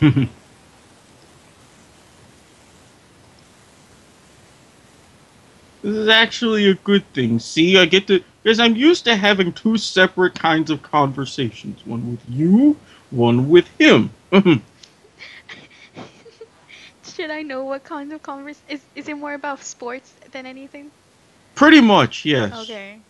This is actually a good thing. See, I get to because I'm used to having two separate kinds of conversations. One with you, one with him. Should I know what kind of converse? Is is it more about sports than anything? Pretty much, yes. Okay.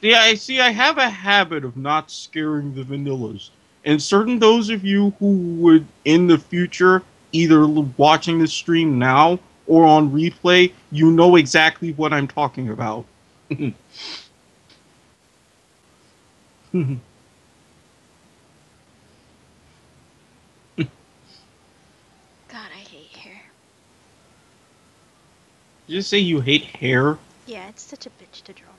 Yeah, I see. I have a habit of not scaring the vanillas, and certain those of you who would in the future either watching the stream now or on replay, you know exactly what I'm talking about. God, I hate hair. you say you hate hair? Yeah, it's such a bitch to draw.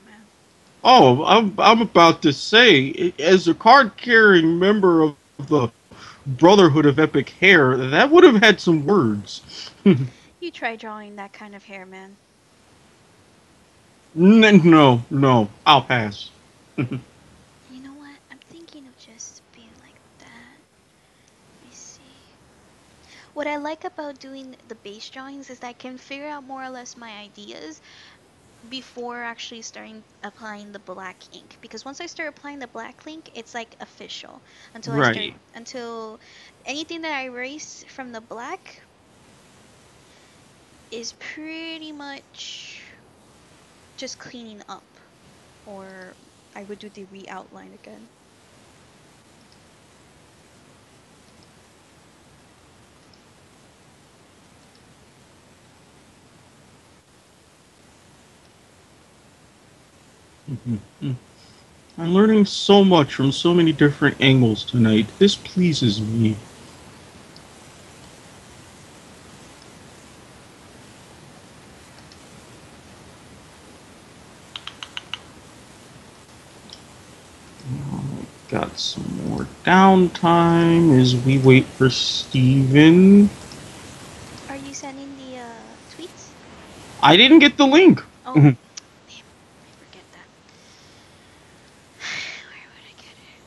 Oh, I'm I'm about to say, as a card-carrying member of the Brotherhood of Epic Hair, that would have had some words. You try drawing that kind of hair, man. N- no, no, I'll pass. You know what? I'm thinking of just being like that. Let me see. What I like about doing the base drawings is that I can figure out more or less my ideas before actually starting applying the black ink. Because once I start applying the black ink, it's like official. Until I start until anything that I erase from the black is pretty much just cleaning up. Or I would do the re-outline again. Mhm. I'm learning so much from so many different angles tonight. This pleases me. Got some more downtime as we wait for Steven. Are you sending the uh, tweets? I didn't get the link. Oh, Mhm. damn, I forget that. Where would I get it?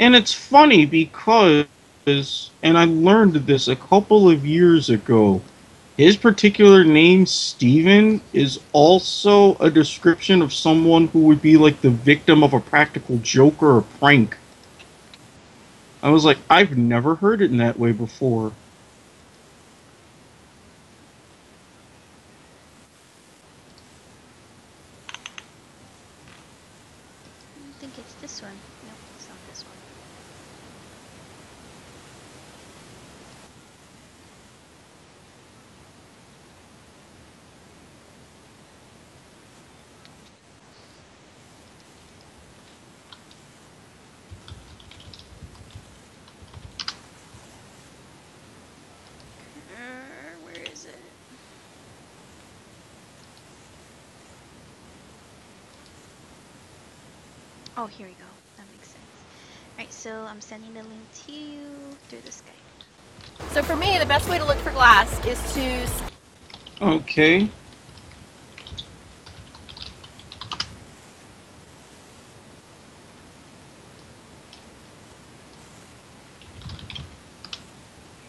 And it's funny because, and I learned this a couple of years ago, his particular name, Steven, is also a description of someone who would be like the victim of a practical joke or a prank. I was like, I've never heard it in that way before. I think it's this one. Nope, it's not this one. Uh, where is it? Oh, here we go. That makes sense. Alright, so I'm sending the link to you through the Skype. So for me, the best way to look for glass is to Okay.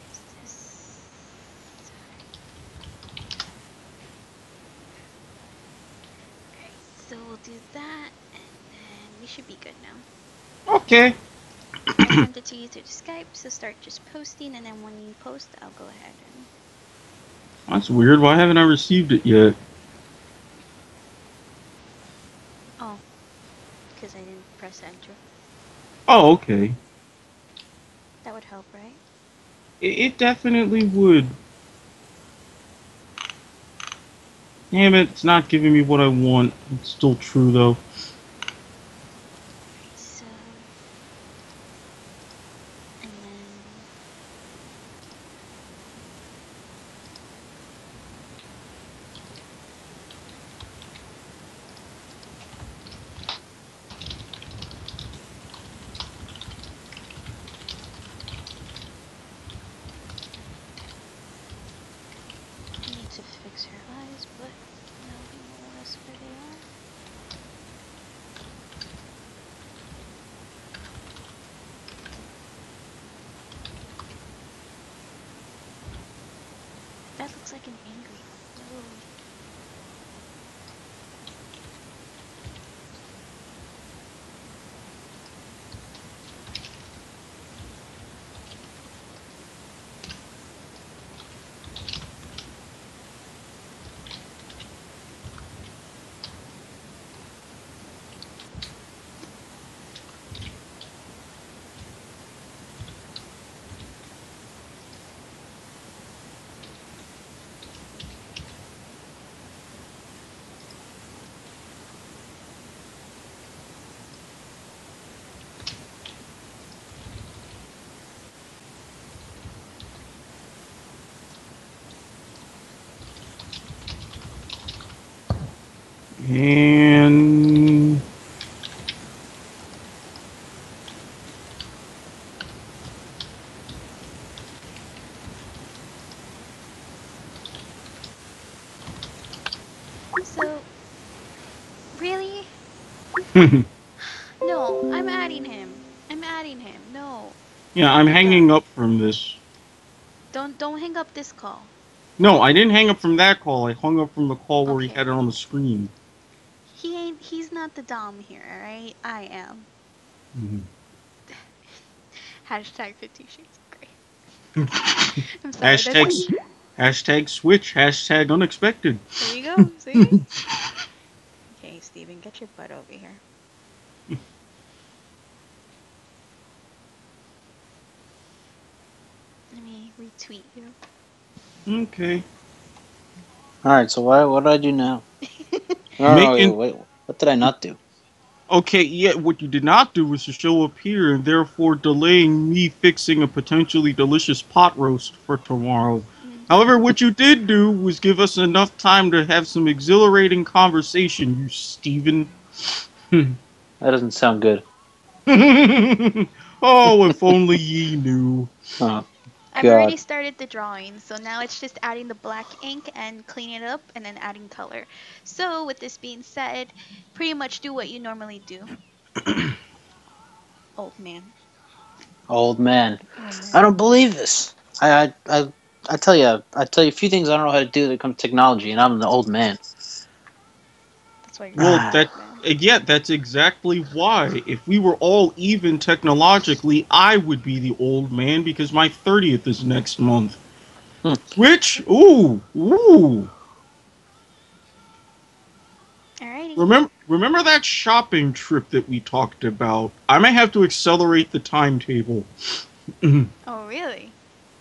Where's this? Alright, so we'll do that, and then we should be good now. Okay. I sent it to you through Skype, so start just posting, and then when you post, I'll go ahead and. That's weird. Why haven't I received it yet? Oh, because I didn't press enter. Oh, okay. That would help, right? It, it definitely would. Damn it, it's not giving me what I want. It's still true though. So. And then. I need to fix her eyes, but now we know else where they are. looks like an angry. Ooh. And So, really? No, I'm adding him. I'm adding him. No, yeah, I'm hanging up from this. don't don't hang up this call. No, I didn't hang up from that call. I hung up from the call where he Okay. had it on the screen. He ain't. He's not the dom here, all right? I am. Mhm. Hashtag Fifty Shades of Grey. I'm sorry. hashtag, hashtag switch, hashtag unexpected. There you go. See? okay, Steven, get your butt over here. Let me retweet you. Okay. All right. So what what do I do now? No, no, Making- wait, wait. What did I not do? Okay, yeah, what you did not do was to show up here and therefore delaying me fixing a potentially delicious pot roast for tomorrow. However, what you did do was give us enough time to have some exhilarating conversation, you Steven. That doesn't sound good. oh, if only ye knew. Oh, I've God. already started the drawing, so now it's just adding the black ink and cleaning it up and then adding color. So, with this being said, pretty much do what you normally do. Old man. old man. Oh, man. I don't believe this. I I I, I tell you, I tell you a few things I don't know how to do that come to technology, and I'm the old man. That's why you're Well, old that man. uh, yeah, that's exactly why. If we were all even technologically, I would be the old man because my thirtieth is next month. Hmm. Which, ooh, ooh. Alrighty. Remember, remember that shopping trip that we talked about? I may have to accelerate the timetable. Oh, really?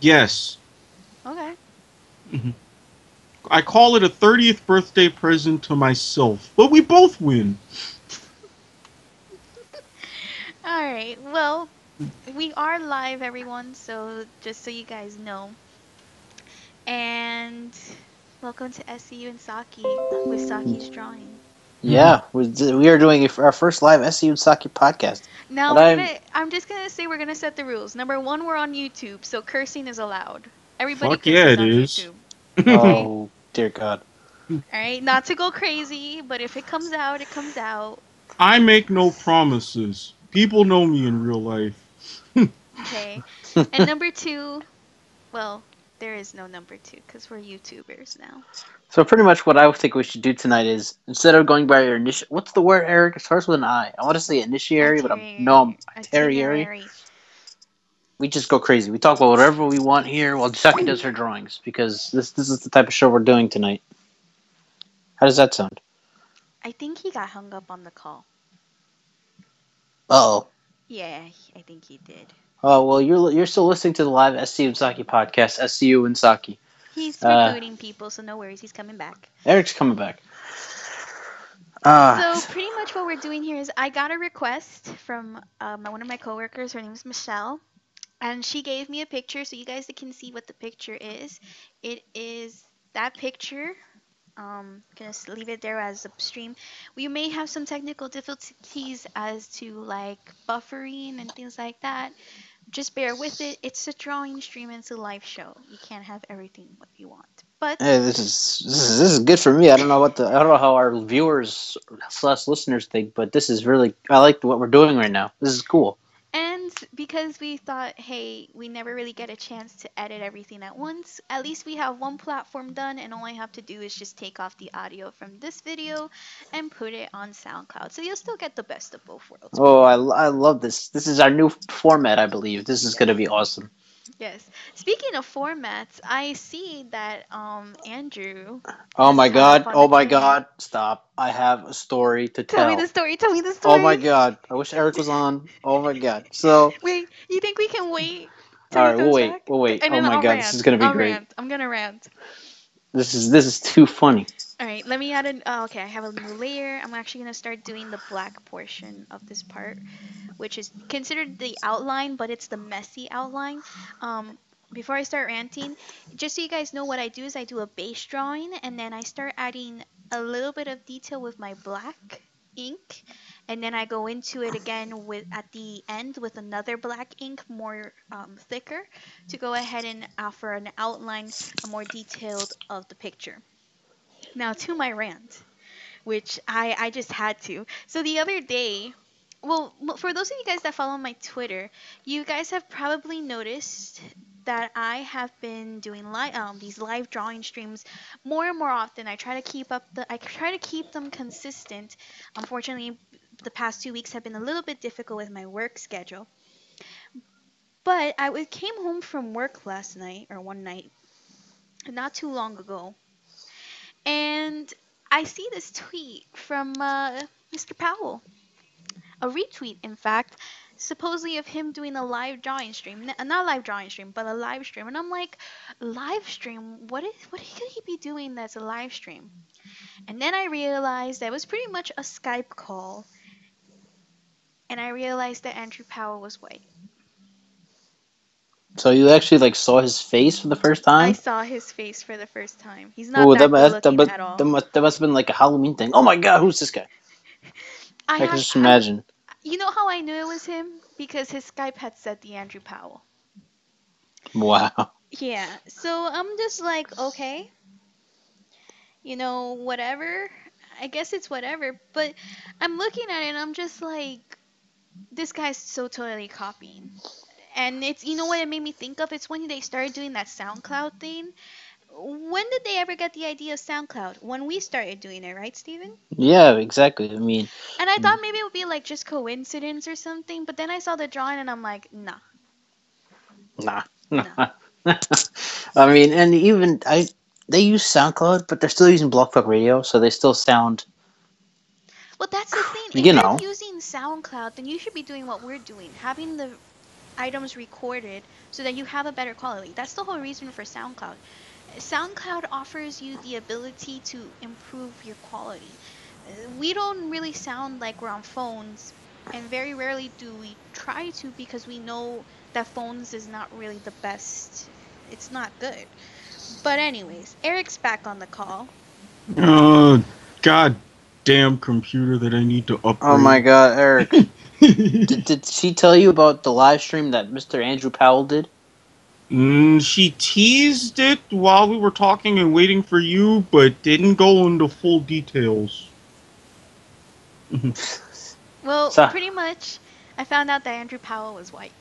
yes, Okay. I call it a thirtieth birthday present to myself, but we both win. Alright, well, we are live, everyone, so just so you guys know. And welcome to SCU and Saki with Saki's drawing. Yeah, we, we are doing a, our first live SU and Saki podcast. Now, I'm- gonna, I'm just gonna say we're gonna set the rules. Number one, we're on YouTube, so cursing is allowed. Everybody Fuck can yeah, curse it on is. YouTube. Oh dear God. Alright, not to go crazy, but if it comes out, it comes out. I make no promises. People know me in real life. Okay. and number two, well, there is no number two because we're YouTubers now. So pretty much what I think we should do tonight is instead of going by your initial, what's the word, Eric? It starts with an I. I want to say initiary, but I'm no, I'm Itinerary. We just go crazy. We talk about whatever we want here while Saki does her drawings because this this is the type of show we're doing tonight. How does that sound? I think he got hung up on the call. Oh. Yeah, I think he did. Oh well, you're you're still listening to the live SCU and Saki podcast. SCU and Saki. He's Uh, people, so no worries. He's coming back. Eric's coming back. Uh, So pretty much what we're doing here is I got a request from um, one of my coworkers. Her name is Michelle, and she gave me a picture so you guys can see what the picture is. It is that picture. Um, gonna leave it there as a stream. We may have some technical difficulties as to like buffering and things like that. Just bear with it. It's a drawing stream. It's a live show. You can't have everything what you want. But Hey, this is this is this is good for me. I don't know what the I don't know how our viewers slash listeners think, but this is really I like what we're doing right now. This is cool. Because we thought, hey, we never really get a chance to edit everything at once. At least we have one platform done, and all I have to do is just take off the audio from this video and put it on SoundCloud. So you'll still get the best of both worlds. Oh, I, I love this. This is our new format, I believe. This is gonna be awesome. Yes. Speaking of formats, I see that um Andrew. Oh has my come god! up on Oh the my god! Stop! I have a story to Tell tell. me the story. Tell me the story. Oh my god! I wish Eric was on. Oh my god! So, Wait, you think we can wait? till all he right, we'll comes wait. back? We'll wait. Oh my I'll god! This is gonna be I'll great. Rant. I'm gonna rant. This is this is too funny. All right, let me add an. Oh, okay, I have a new layer. I'm actually gonna start doing the black portion of this part, which is considered the outline, but it's the messy outline. Um, before I start ranting, just so you guys know what I do is I do a base drawing, and then I start adding a little bit of detail with my black ink, and then I go into it again with at the end with another black ink, more um, thicker, to go ahead and offer an outline, a more detailed of the picture. Now to my rant, which I I just had to. So the other day, well, for those of you guys that follow my Twitter, you guys have probably noticed that I have been doing live um these live drawing streams more and more often. I try to keep up the I try to keep them consistent. Unfortunately, the past two weeks have been a little bit difficult with my work schedule. But I came home from work last night or one night, not too long ago, and I see this tweet from uh, Mr. Powell, a retweet, in fact, supposedly of him doing a live drawing stream, N- not live drawing stream, but a live stream, and I'm like, live stream? What is what could he be doing that's a live stream? And then I realized that it was pretty much a Skype call, and I realized that Andrew Powell was white. So you actually like saw his face for the first time? I saw his face for the first time. He's not Oh, that, that, that, must, at all. that, must, that must have been like a Halloween thing. Oh my god, who's this guy? I, I can just imagine. You know how I knew it was him? Because his Skype had said the Andrew Powell. Wow. Yeah, so I'm just like, okay. You know, whatever. I guess it's whatever. But I'm looking at it and I'm just like, this guy's so totally copying. And it's, you know what it made me think of? It's when they started doing that SoundCloud thing. When did they ever get the idea of SoundCloud? When we started doing it, right, Steven? Yeah, exactly. I mean, And I mm. thought maybe it would be like just coincidence or something, but then I saw the drawing and I'm like, nah. nah. No. I mean, and even I, they use SoundCloud, but they're still using BlogTalkRadio, so they still sound. Well, that's the thing. If You know. are using SoundCloud, then you should be doing what we're doing, having the items recorded so that you have a better quality. That's the whole reason for SoundCloud. SoundCloud offers you the ability to improve your quality. Uh, We don't really sound like we're on phones, and very rarely do we try to because we know that phones is not really the best. It's not good. But anyways, Eric's back on the call. Uh, god damn computer that I need to upgrade. Oh my God, Eric! did, did she tell you about the live stream that Mr. Andrew Powell did? Mm, she teased it while we were talking and waiting for you, but didn't go into full details. Well, So- pretty much, I found out that Andrew Powell was white.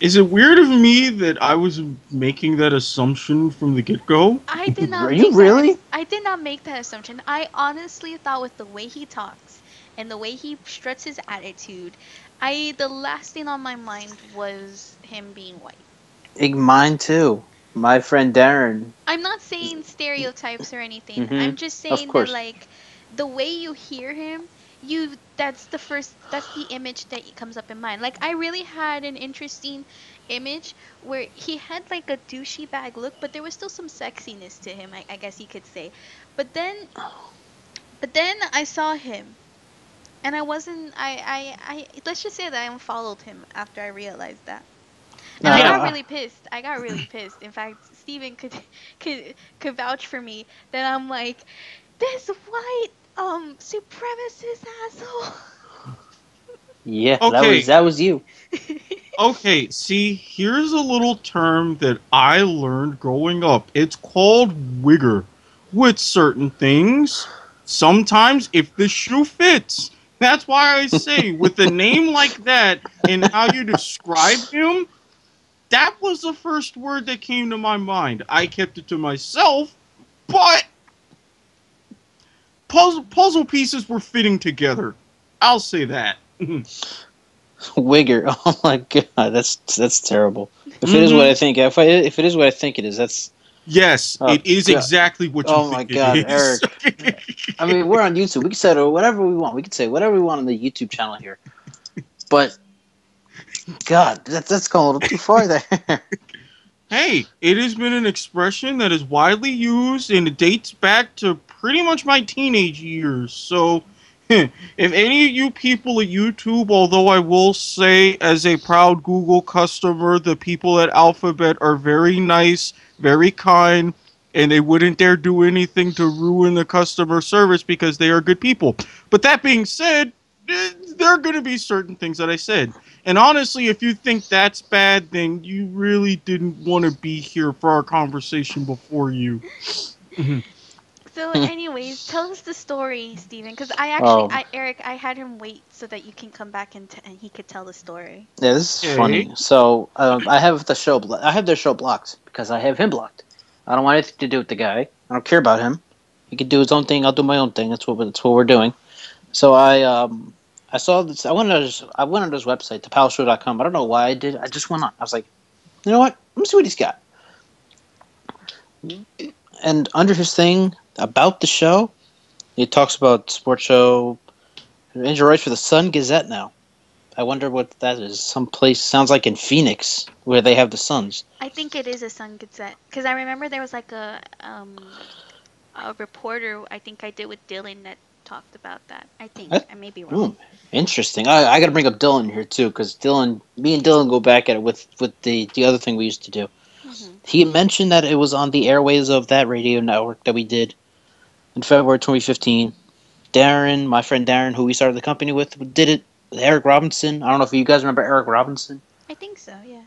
Is it weird of me that I was making that assumption from the get go? I did not. Were make you that really? ass- I did not make that assumption. I honestly thought with the way he talks and the way he struts his attitude, I the last thing on my mind was him being white. Eh, Mine too. My friend Darren. I'm not saying stereotypes or anything. Mhm, I'm just saying that like the way you hear him, you that's the first that's the image that comes up in mind. Like I really had an interesting image where he had like a douchey bag look, but there was still some sexiness to him, I, I guess you could say. But then but then I saw him and I wasn't I, I, I let's just say that I unfollowed him after I realized that. And I got really pissed. I got really pissed. In fact, Steven could could could vouch for me that I'm like, this white um supremacist asshole. Yeah, that Okay. was that was you. Okay, see, here's a little term that I learned growing up. It's called wigger. With certain things, sometimes if the shoe fits, That's why I say, with a name like that and how you describe him, that was the first word that came to my mind. I kept it to myself, but puzzle puzzle pieces were fitting together. I'll say that. Wigger. Oh my god, that's that's terrible. If it is what mm-hmm. I think, if I, if it is what I think it is, that's. Yes, Oh, it is God. exactly what you Oh my God, Eric. I mean, we're on YouTube. We can say whatever we want. We can say whatever we want on the YouTube channel here. But, God, that, that's going a little too far there. Hey, it has been an expression that is widely used and it dates back to pretty much my teenage years. So, if any of you people at YouTube, although I will say as a proud Google customer, the people at Alphabet are very nice, very kind, and they wouldn't dare do anything to ruin the customer service because they are good people. But that being said, eh, there are going to be certain things that I said. And honestly, if you think that's bad, then you really didn't want to be here for our conversation before you. So, anyways, tell us the story, Steven, because I actually, Oh. I, Eric, I had him wait so that you can come back and, t- and he could tell the story. Yeah, this is Okay. funny. So um, I have the show. Blo- I have their show blocked because I have him blocked. I don't want anything to do with the guy. I don't care about him. He can do his own thing. I'll do my own thing. That's what that's what we're doing. So I um I saw this. I went on his I went on his website, thepalshow.com. I don't know why I did. I just went on. I was like, you know what? Let me see what he's got. And under his thing about the show, he talks about sports show. Andrew writes for the Sun Gazette now. I wonder what that is. Some place sounds like in Phoenix where they have the Suns. I think it is a Sun Gazette because I remember there was like a um a reporter I think I did with Dylan that talked about that. I think Eh? I may be wrong. Ooh, interesting. I, I got to bring up Dylan here too because Dylan, me and Dylan go back at it with with the the other thing we used to do. He mentioned that it was on the airways of that radio network that we did in February 2015. Darren, my friend Darren, who we started the company with, did it. with Eric Robinson. I don't know if you guys remember Eric Robinson. I think so. Yeah.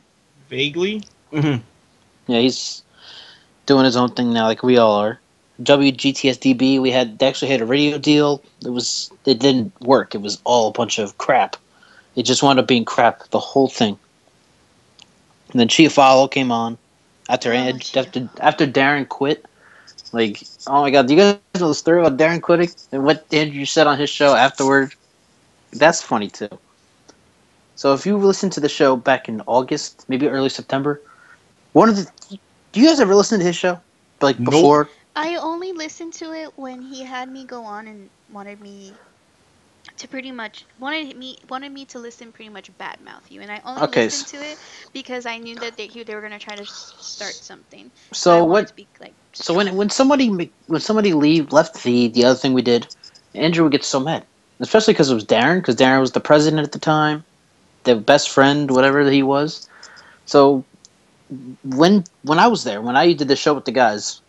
Vaguely? Mhm. Yeah, he's doing his own thing now, like we all are. WGTSDB, we had they actually had a radio deal. It was it didn't work. It was all a bunch of crap. It just wound up being crap, the whole thing. And then Chia Follow came on after Oh, after after Darren quit. Like, oh my god, do you guys know the story about Darren quitting and what Andrew said on his show afterward? That's funny too. So if you listened to the show back in August, maybe early September, one of the do you guys ever listen to his show? Like Nope. before? I only listened to it when he had me go on and wanted me to pretty much wanted me wanted me to listen pretty much badmouth you, and I only Okay, listened to it because I knew that they, they were gonna try to start something. So wanted what be, like, So when when somebody when somebody leave left the the other thing we did, Andrew would get so mad, especially because it was Darren, because Darren was the president at the time, the best friend, whatever he was. So when when I was there, when I did the show with the guys,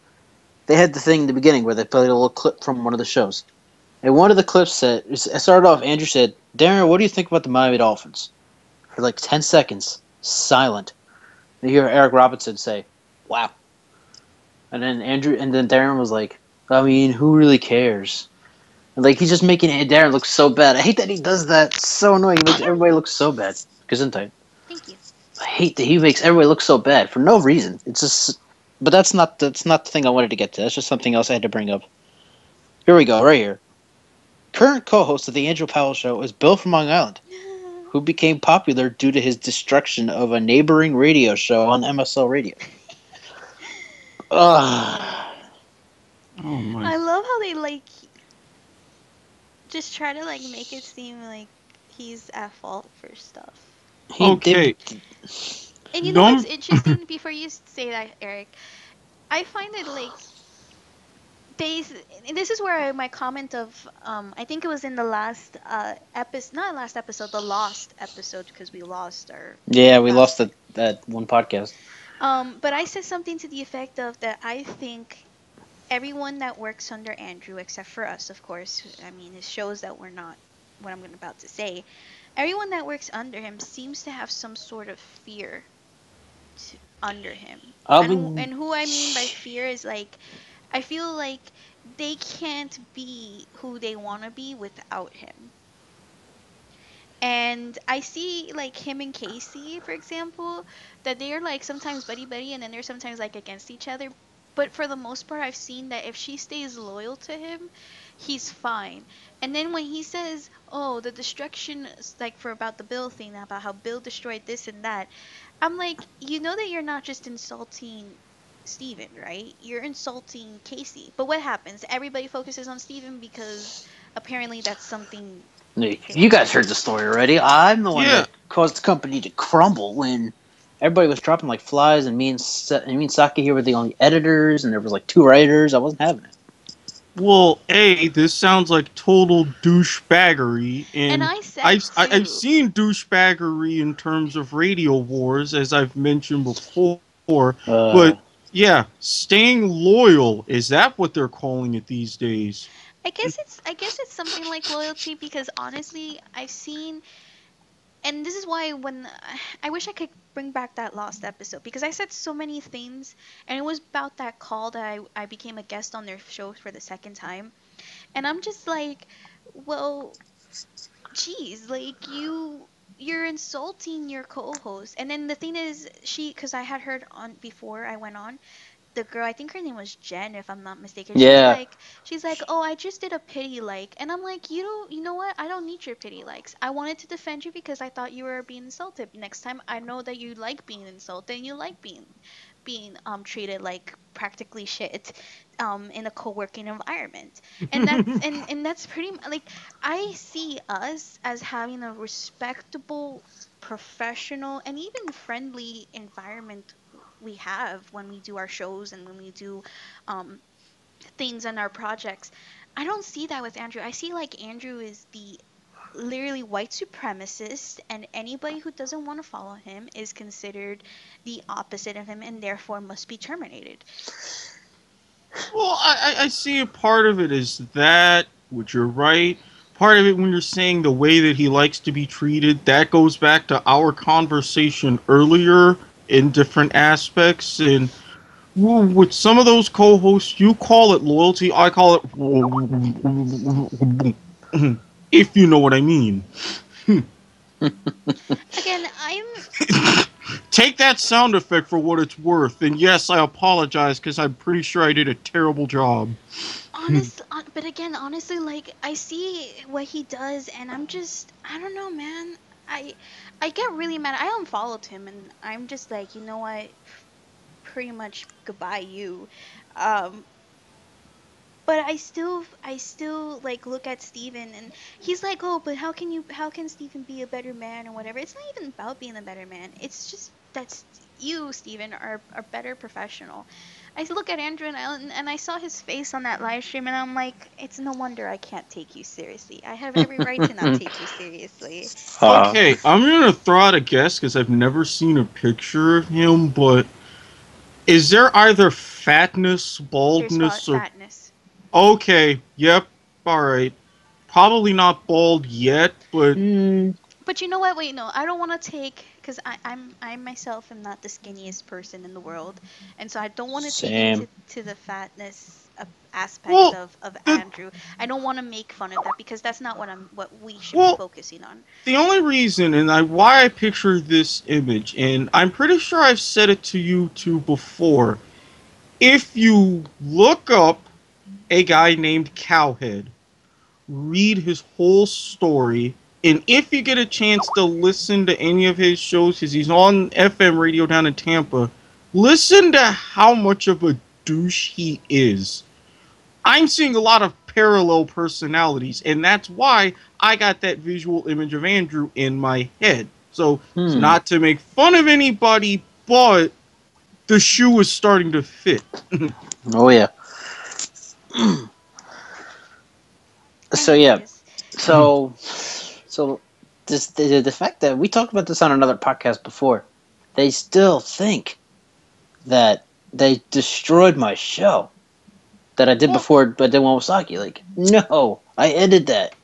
they had the thing in the beginning where they played a little clip from one of the shows, and one of the clips said it started off. Andrew said, "Darren, what do you think about the Miami Dolphins?" For like ten seconds, silent. You hear Eric Robinson say, "Wow." And then Andrew, and then Darren was like, I mean, who really cares? And like he's just making Darren look so bad. I hate that he does that. It's so annoying. He makes everybody look so bad. Gesundheit. Thank you. I hate that he makes everybody look so bad for no reason. It's just, but that's not that's not the thing I wanted to get to. That's just something else I had to bring up. Here we go, right here. Current co-host of the Andrew Powell Show is Bill from Long Island, who became popular due to his destruction of a neighboring radio show on MSL Radio. Ugh. Oh my I love how they like just try to like make it seem like he's at fault for stuff. He Okay. did- And you know Don't- what's interesting? Before you say that, Eric, I find it like they. This is where I, my comment of um, I think it was in the last uh, episode, not last episode, the lost episode because we lost our. Yeah, we Uh, lost that that one podcast. Um, but I said something to the effect of that I think everyone that works under Andrew, except for us, of course. I mean, it shows that we're not what I'm about to say. Everyone that works under him seems to have some sort of fear to, under him. I'll and, and who I mean by fear is like, I feel like they can't be who they want to be without him. And I see like him and Casey, for example, that they are like sometimes buddy buddy and then they're sometimes like against each other. But for the most part, I've seen that if she stays loyal to him, he's fine. And then when he says, "Oh, the destruction," like for about the Bill thing, about how Bill destroyed this and that, I'm like, you know that you're not just insulting Steven, right? You're insulting Casey. But what happens? Everybody focuses on Steven because apparently that's something. You guys heard the story already. I'm the one Yeah. that caused the company to crumble when everybody was dropping like flies, and me and Sa- and me and Saki here were the only editors, and there was like two writers. I wasn't having it. Well, a this sounds like total douchebaggery, and, And I said I've I, too. I've seen douchebaggery in terms of radio wars, as I've mentioned before. Uh, But yeah, staying loyal is that what they're calling it these days? I guess it's I guess it's something like loyalty because honestly, I've seen and this is why when I wish I could bring back that lost episode because I said so many things and it was about that call that I, I became a guest on their show for the second time. And I'm just like, well, geez, like you you're insulting your co-host. And then the thing is, she because I had heard on before I went on, the girl I think her name was Jen if I'm not mistaken. Yeah. She's like she's like, oh, I just did a pity like, and I'm like, you don't, you know what? I don't need your pity likes. I wanted to defend you because I thought you were being insulted. Next time, I know that you like being insulted and you like being being um treated like practically shit um in a co-working environment. And that's and, and that's pretty like i see us as having a respectable professional and even friendly environment we have when we do our shows and when we do um things on our projects. I don't see that with andrew. I see like andrew is the literally white supremacist and anybody who doesn't want to follow him is considered the opposite of him and therefore must be terminated Well, I, I- see a part of it is that, which you're right. Part of it, when you're saying the way that he likes to be treated, that goes back to our conversation earlier in different aspects. And with some of those co hosts, you call it loyalty, I call it. If you know what I mean. again i'm Take that sound effect for what it's worth. And yes, I apologize because I'm pretty sure I did a terrible job. honest hon- but again honestly like i see what he does and i'm just i don't know man i i get really mad i unfollowed him and i'm just like you know what pretty much goodbye you um but i still i still like look at steven and he's like oh but how can you how can steven be a better man or whatever it's not even about being a better man it's just that's you steven are a better professional I look at Andrew and I, and I saw his face on that live stream, and I'm like, it's no wonder I can't take you seriously. I have every right to not take you seriously. uh, Okay, I'm gonna throw out a guess because I've never seen a picture of him, but is there either fatness, baldness, fa- or fatness. Okay? Yep, all right. Probably not bald yet, but mm, But you know what? Wait, no, I don't want to take because I'm I myself am not the skinniest person in the world, and so I don't want to take Same. it to, to the fatness uh, aspect Well, of, of the- Andrew. I don't want to make fun of that because that's not what I'm what we should Well, be focusing on. the only reason and I why I picture this image, and I'm pretty sure I've said it to you two before. If you look up a guy named Cowhead, read his whole story, and if you get a chance to listen to any of his shows, because he's on FM radio down in Tampa, listen to how much of a douche he is. I'm seeing a lot of parallel personalities, and that's why I got that visual image of Andrew in my head. So, it's Hmm. not to make fun of anybody, but the shoe is starting to fit. oh yeah. so yeah, so so this the, the fact that we talked about this on another podcast before, they still think that they destroyed my show that I did before, but then one Saki. Like, no, I edited that.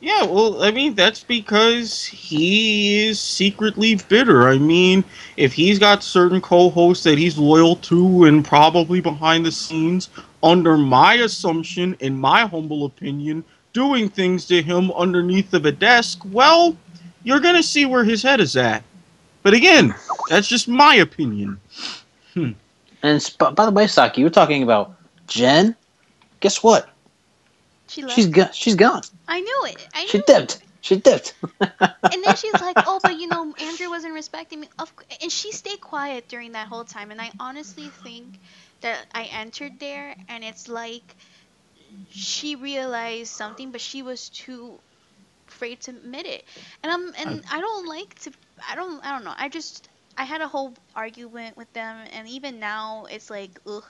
Yeah, well, I mean, that's because he is secretly bitter. I mean, if he's got certain co hosts that he's loyal to and probably behind the scenes, under my assumption, in my humble opinion, doing things to him underneath of a desk, well, you're gonna see where his head is at. But again, that's just my opinion. Hmm. And sp- by the way, Saki, you were talking about Jen. Guess what? She left. She's go- she's gone. I knew it. I She knew dipped. She dipped. and then she's like, "Oh, but you know, Andrew wasn't respecting me." Of, and she stayed quiet during that whole time. And I honestly think that I entered there, and it's like she realized something, but she was too afraid to admit it. And I'm, and I don't like to. I don't. I don't know. I just. I had a whole argument with them, and even now, it's like, ugh.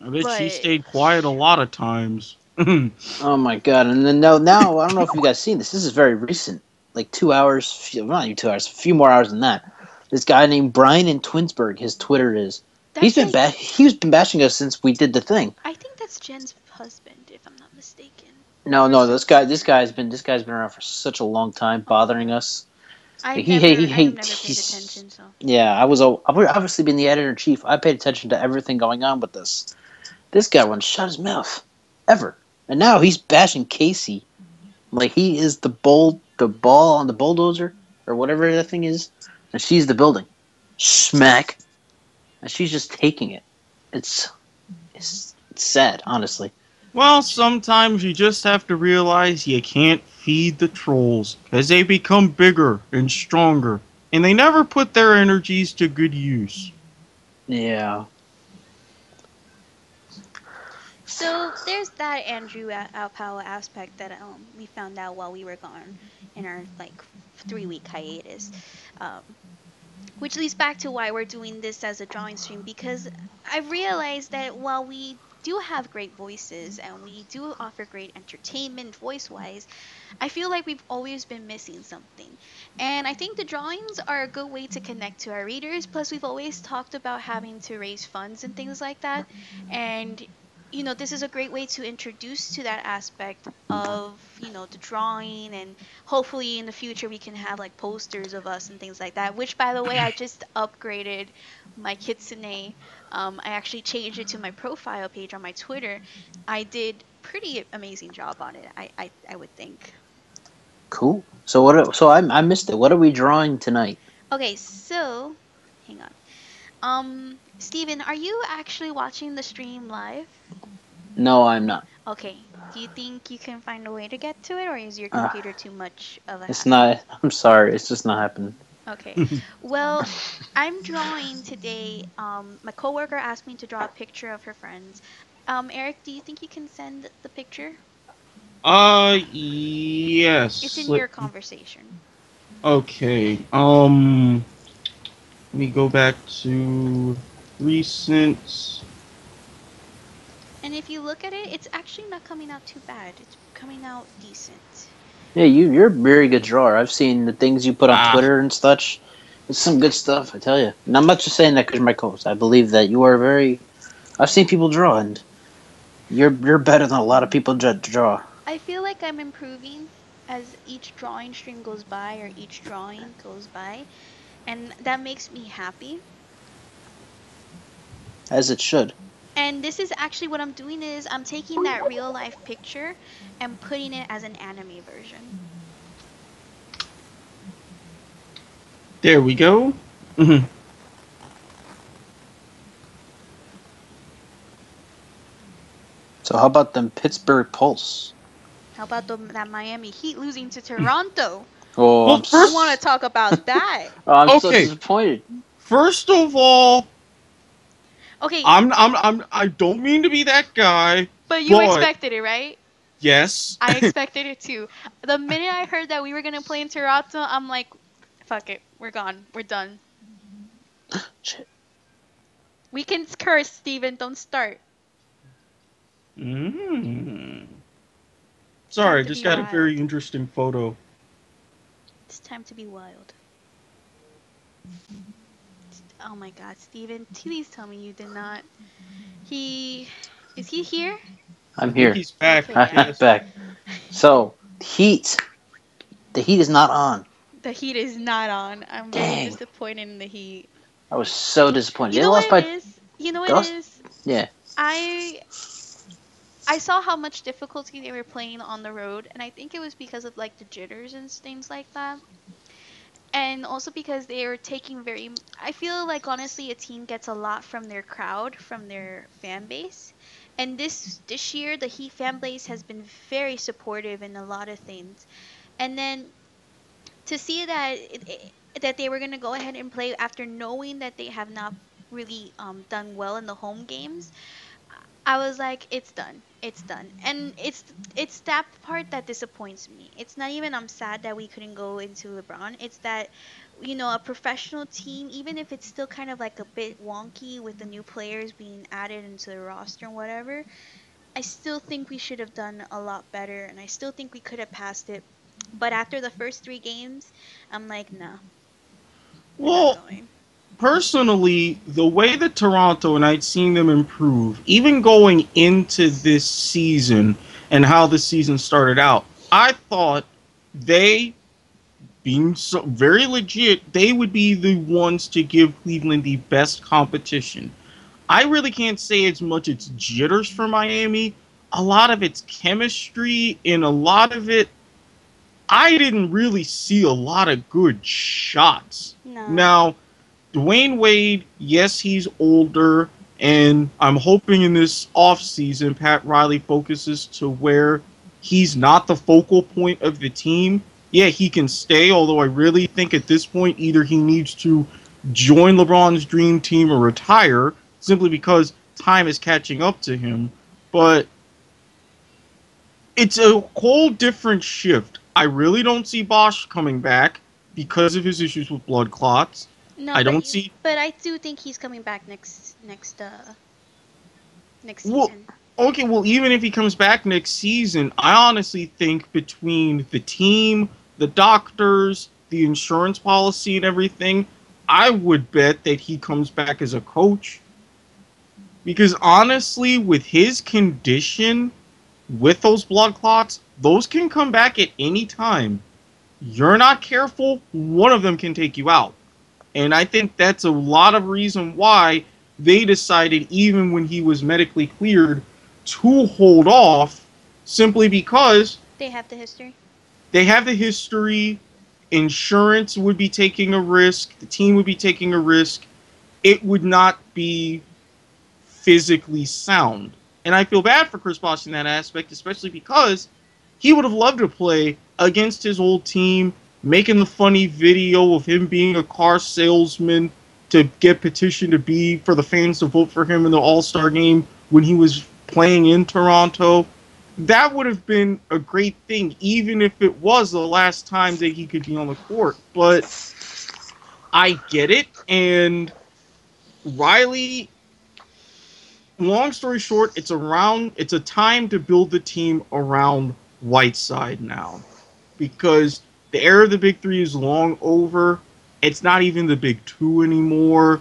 I bet she stayed quiet a lot of times. Oh my god! And then now, now I don't know if you guys seen this. This is very recent, like two hours, few- not even two hours, a few more hours than that. This guy named Brian in Twinsburg, his Twitter is. He's been like- ba- he's been bashing us since we did the thing. I think that's Jen's husband, if I'm not mistaken. No, no, this guy, this guy's been this guy's been around for such a long time, bothering us. I He- never, he- he never paid attention, so. Yeah, I was. a- I've obviously been the editor in chief. I paid attention to everything going on with this. This guy wouldn't shut his mouth ever, and now he's bashing Casey, like he is the bull, the ball on the bulldozer or whatever that thing is, and she's the building. Smack, and she's just taking it. It's it's, it's sad, honestly. well, sometimes you just have to realize you can't feed the trolls as they become bigger and stronger, and they never put their energies to good use. Yeah. So there's that Andrew A- Alpao aspect that um, we found out while we were gone in our like three week hiatus, um, which leads back to why we're doing this as a drawing stream because I realized that while we do have great voices and we do offer great entertainment voice wise, I feel like we've always been missing something. And I think the drawings are a good way to connect to our readers. Plus, we've always talked about having to raise funds and things like that. And you know, this is a great way to introduce to that aspect of, you know, the drawing and hopefully in the future we can have like posters of us and things like that. Which by the way I just upgraded my Kitsune. Um, I actually changed it to my profile page on my Twitter. I did pretty amazing job on it, I, I, I would think. Cool. So what? are, So I I missed it. What are we drawing tonight? Okay, so hang on. Um Steven, are you actually watching the stream live? No, I'm not. Okay. Do you think you can find a way to get to it, or is your Uh, computer too much of a? It's hassle? not. I'm sorry. It's just not happening. Okay. well, I'm drawing today. Um, my coworker asked me to draw a picture of her friends. Um, Eric, do you think you can send the picture? Uh, yes. It's in Let- your conversation. Okay. Um, let me go back to recent. And if you look at it, it's actually not coming out too bad. It's coming out decent. Yeah, you you're a very good drawer. I've seen the things you put on Ah. Twitter and such. It's some good stuff, I tell you. And I'm not just saying that because my co-host. I believe that you are very. I've seen people draw, and you're you're better than a lot of people dra- draw. I feel like I'm improving as each drawing stream goes by or each drawing goes by, and that makes me happy. As it should. And this is actually what I'm doing is I'm taking that real life picture and putting it as an anime version. There we go. Mhm. So how about them Pittsburgh Pulse? How about the, that Miami Heat losing to Toronto? Oh, Well, I'm, I first- want to talk about that. oh, I'm so disappointed. First of all, Okay, I'm I'm I'm I don't mean to be that guy. but you but- expected it, right? Yes. I expected it too. The minute I heard that we were gonna play in Toronto, I'm like, fuck it, we're gone, we're done. Shit. We can curse, Steven, don't start. Mm. Sorry, I just got a very interesting photo. It's time to be wild. Oh my god, Steven, please tell me you did not. He. Is he here? I'm here. He's back. Okay, I'm back. So heat. The heat is not on. The heat is not on. I'm Dang. very disappointed in the heat. I was so disappointed. You They know lost what by it is? You know what lost- is? yeah. I I saw how much difficulty they were playing on the road, and I think it was because of like the jitters and things like that. And also because they are taking very. I feel like honestly, a team gets a lot from their crowd, from their fan base. And this this year, the Heat fan base has been very supportive in a lot of things. And then to see that it, that they were gonna go ahead and play after knowing that they have not really um, done well in the home games, I was like, it's done. It's done. And it's it's that part that disappoints me. It's not even I'm sad that we couldn't go into LeBron. It's that you know, a professional team, even if it's still kind of like a bit wonky with the new players being added into the roster and whatever, I still think we should have done a lot better and I still think we could have passed it. But after the first three games, I'm like, nah. Well. Personally, the way that Toronto and I'd seen them improve, even going into this season and how the season started out, I thought they, being so very legit, they would be the ones to give Cleveland the best competition. I really can't say as much it's jitters for Miami. A lot of it's chemistry, and a lot of it, I didn't really see a lot of good shots. No. Now, Dwyane Wade, yes, he's older, and I'm hoping in this offseason Pat Riley focuses to where he's not the focal point of the team. Yeah, he can stay, although I really think at this point either he needs to join LeBron's dream team or retire simply because time is catching up to him. But it's a whole different shift. I really don't see Bosh coming back because of his issues with blood clots. No, I don't see- But I do think he's coming back next next uh next Well, season. Okay, well, even if he comes back next season, I honestly think between the team, the doctors, the insurance policy, and everything, I would bet that he comes back as a coach. Because honestly, with his condition, with those blood clots, those can come back at any time. You're not careful, one of them can take you out. And I think that's a lot of reason why they decided, even when he was medically cleared, to hold off simply because They have the history. they have the history. Insurance would be taking a risk. The team would be taking a risk. It would not be physically sound. And I feel bad for Chris Bosh in that aspect, especially because he would have loved to play against his old team, making the funny video of him being a car salesman to get petition to be for the fans to vote for him in the All Star game when he was playing in Toronto. That would have been a great thing, even if it was the last time that he could be on the court. But I get it, and Riley. Long story short, it's around. It's a time to build the team around Whiteside now, because the era of the big three is long over. It's not even the big two anymore.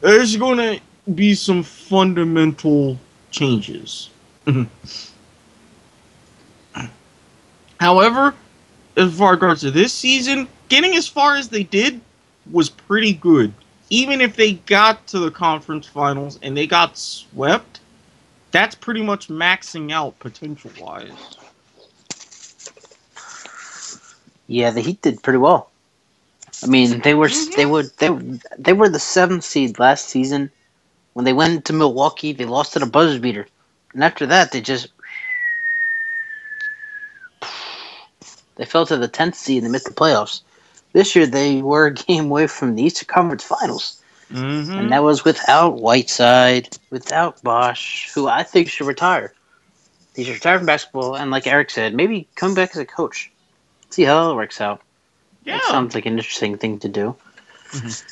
There's going to be some fundamental changes. However, as far as regards to this season, getting as far as they did was pretty good. Even if they got to the conference finals and they got swept, that's pretty much maxing out potential wise. Yeah, the Heat did pretty well. I mean, they were they were they they were the seventh seed last season. When they went to Milwaukee, they lost to the buzzer beater, and after that, they just they fell to the tenth seed and they missed the playoffs. This year, they were a game away from the Eastern Conference Finals, Mm-hmm. and that was without Whiteside, without Bosh, who I think should retire. He should retire from basketball, and like Eric said, maybe come back as a coach. See how it works out. yeah. That sounds like an interesting thing to do. Mhm.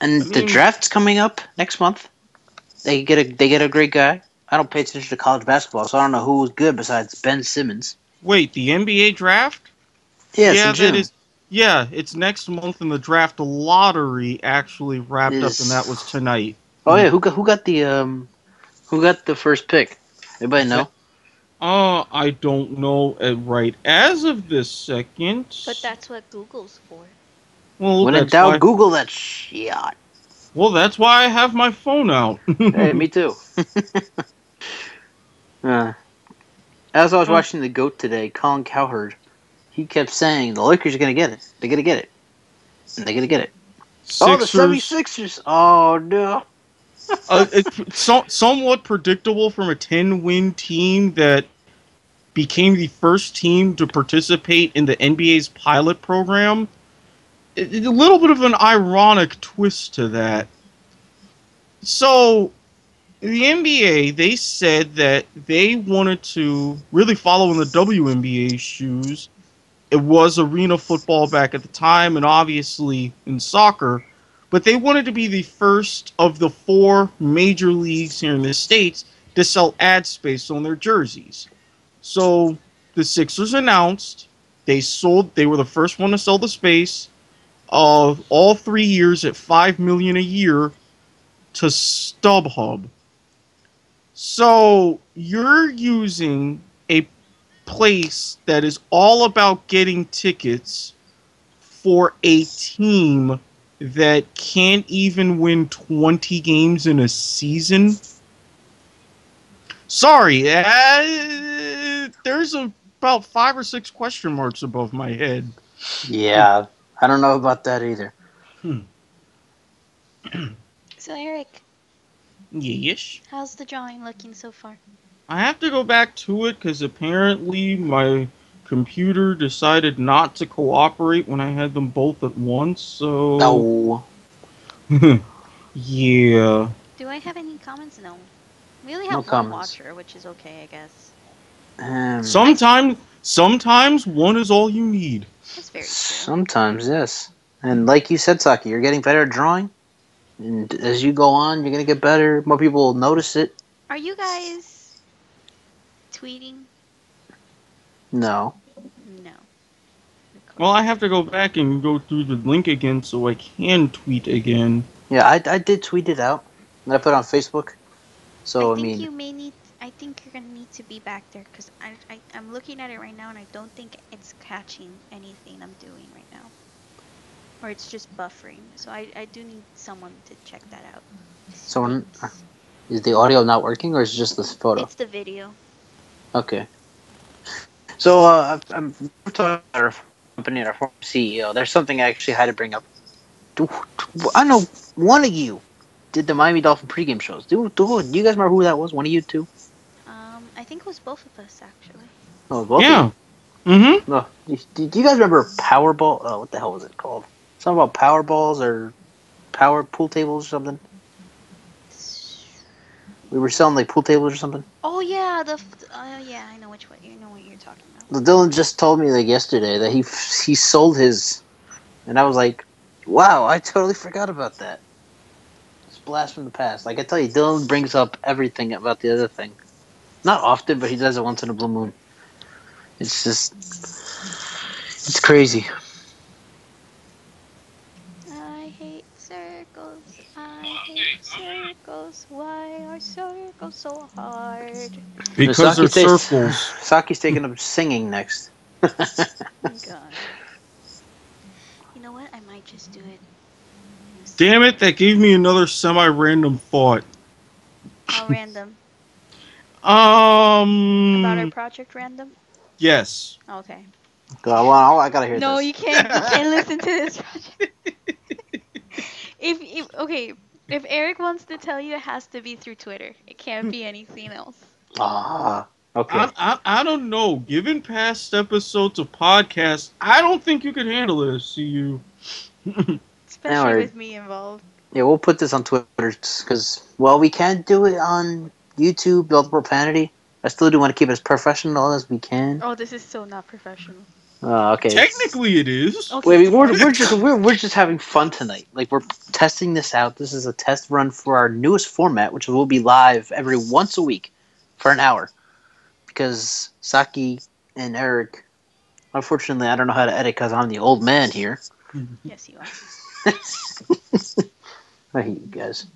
And I the draft's coming up next month. They get a they get a great guy. I don't pay attention to college basketball, so I don't know who's good besides Ben Simmons. Wait, the NBA draft? Yeah, yeah, June. is. Yeah, it's next month, and the draft lottery actually wrapped up, and that was tonight. Oh yeah, who got who got the um who got the first pick? Anybody know? Uh, I don't know uh, right as of this second. But that's what Google's for. well, when in that's doubt, why, Google that shit. well, that's why I have my phone out. hey, me too. Uh, as I was Oh. watching the GOAT today, Colin Cowherd, he kept saying the Lakers are going to get it. They're going to get it. And they're going to get it. Oh, the Sixers, 76ers. Oh, no. Uh, it's so, somewhat predictable from a 10 win team that became the first team to participate in the NBA's pilot program. It- it- a little bit of an ironic twist to that. So, the NBA, they said that they wanted to really follow in the WNBA's shoes. It was arena football back at the time, and obviously in soccer but they wanted to be the first of the four major leagues here in the states to sell ad space on their jerseys. So the Sixers announced they sold. They were the first one to sell the space of all three years at five million a year to StubHub. So you're using a place that is all about getting tickets for a team that can't even win 20 games in a season. Sorry, uh, there's about five or six question marks above my head. Yeah, I don't know about that either. So Eric, Yes. how's the drawing looking so far? I have to go back to it because apparently my computer decided not to cooperate when I had them both at once. So No. yeah. Do I have any comments? No. We only No have one comments. watcher, which is okay, I guess. Um, Sometimes, sometimes one is all you need. That's very true. Sometimes, yes. And like you said, Saki, you're getting better at drawing. And as you go on, you're going to get better. More people will notice it. Are you guys tweeting? No. No. Well, I have to go back and go through the link again so I can tweet again. Yeah, I, I did tweet it out. And I put it on Facebook. So, I I, think mean, you may need. I think you're gonna need to be back there because I, I I'm looking at it right now and I don't think it's catching anything I'm doing right now, or it's just buffering. So I I do need someone to check that out. Someone- uh, is the audio not working or is it just this photo? It's the video. Okay. So, uh, I'm we're talking about our company and our former CEO. There's something I actually had to bring up. Do, do- I know one of you did the Miami Dolphin pregame shows. Do, do, do you guys remember who that was? One of you two? Um, I think it was both of us actually. Oh, both yeah. Mm-hmm. No. Do, do do you guys remember Powerball? Oh, what the hell was it called? Something about Powerballs or Power Pool Tables or something? We were selling like pool tables or something. Oh yeah, the. f- Uh, yeah, I know which one. You know what you're talking about. Well, Dylan just told me like yesterday that he he sold his, and I was like, wow, I totally forgot about that. It's blast from the past. Like I tell you, Dylan brings up everything about the other thing. Not often, but he does it once in a blue moon. It's just, it's crazy. I hate circles. I hate circles. Why are circles so hard? Because Saki they're says- circles. Saki's taking up singing next. Oh god. You know what? I might just do it. Damn it, that gave me another semi-random thought. How random. Um. About our project random? yes. Okay. Go on, I gotta hear No, this. you can't. You can't listen to this project. if, if okay, if Eric wants to tell you, it has to be through Twitter. It can't be anything else. Ah, okay. I, I, I don't know. Given past episodes of podcasts, I don't think you could handle it. See you. Especially Alright. with me involved. Yeah, we'll put this on Twitter because, well, we can't do it on YouTube, all profanity. I still do want to keep it as professional as we can. Oh, this is so not professional. Uh, okay. Technically, it is. Okay. Wait, we're, we're just we're, we're just having fun tonight. Like we're testing this out. This is a test run for our newest format, which will be live every once a week for an hour. Because Saki and Eric, unfortunately, I don't know how to edit because I'm the old man here. Yes, you are. I hate you guys.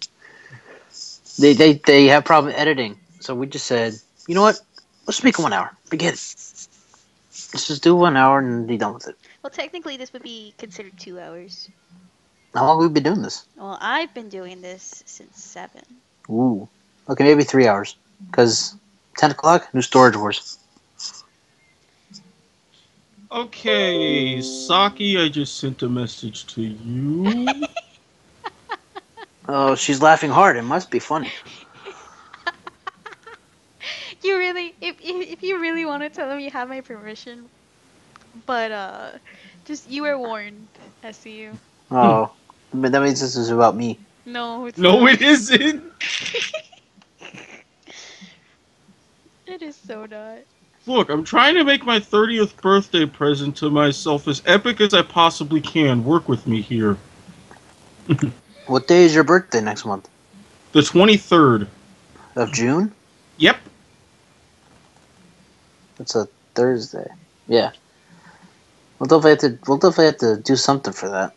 They they they have problem editing, so we just said, you know what? Let's make it one hour. Begin. it. Let's just do one hour and be done with it. Well, technically, this would be considered two hours. How long have we been doing this? Well, I've been doing this since seven. Ooh. Okay, maybe three hours. Because Ten o'clock. New Storage Wars. Okay, Saki, I just sent a message to you. Oh, she's laughing hard. It must be funny. You really, if, if if you really want to tell him you have my permission, but uh, just you were warned, SCU. Oh, but that means this is about me. No, it's no, not. it isn't. It is so not. Look, I'm trying to make my 30th birthday present to myself as epic as I possibly can. Work with me here. What day is your birthday next month? The 23rd. Of June? Yep. It's a Thursday. Yeah. We'll definitely have to. We'll definitely have to do something for that.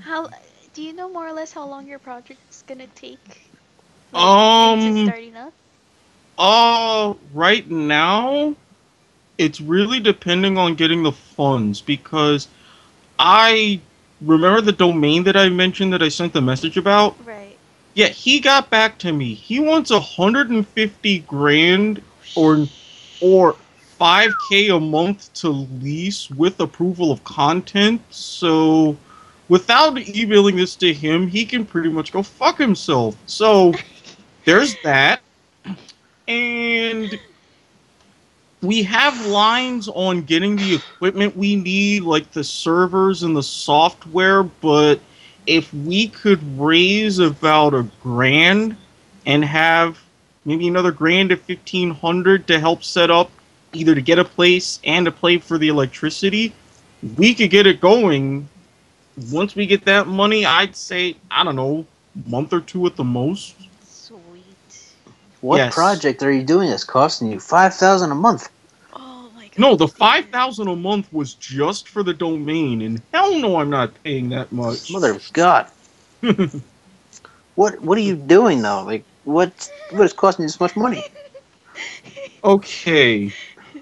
How do you know more or less how long your project's gonna take? since it's Um, starting up. uh, right now, it's really depending on getting the funds because I remember the domain that I mentioned that I sent the message about. Right. Yeah, he got back to me. He wants a 150 grand or or 5k a month to lease with approval of content. So without emailing this to him, he can pretty much go fuck himself. So there's that. And we have lines on getting the equipment we need, like the servers and the software, but if we could raise about a grand and have maybe another grand to 1500 to help set up either to get a place and to pay for the electricity, we could get it going. Once we get that money, I'd say, I don't know, month or two at the most. Sweet. What Yes. project are you doing that's costing you five thousand a month? Oh my god. No, the 5000 a month was just for the domain, and hell no, I'm not paying that much. Mother of God. What What are you doing though? Like what What is costing you this much money? okay.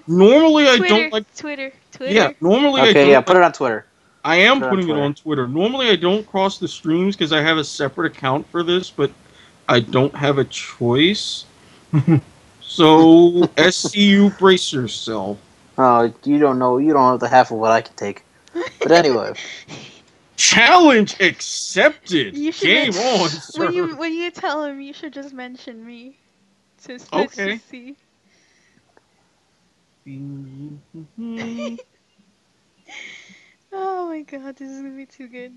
Normally, I don't like. Twitter, Twitter. Yeah, normally I Okay, don't yeah, put it on Twitter. I am Put it on putting it on Twitter. Normally, I don't cross the streams because I have a separate account for this, but I don't have a choice. so, SCU, brace yourself. Oh, you don't know. You don't know the half of what I can take. But anyway, Challenge accepted. You should Game men- on, sir. When you when you tell him, you should just mention me. To, to Okay. to see. Oh my god, this is gonna be too good.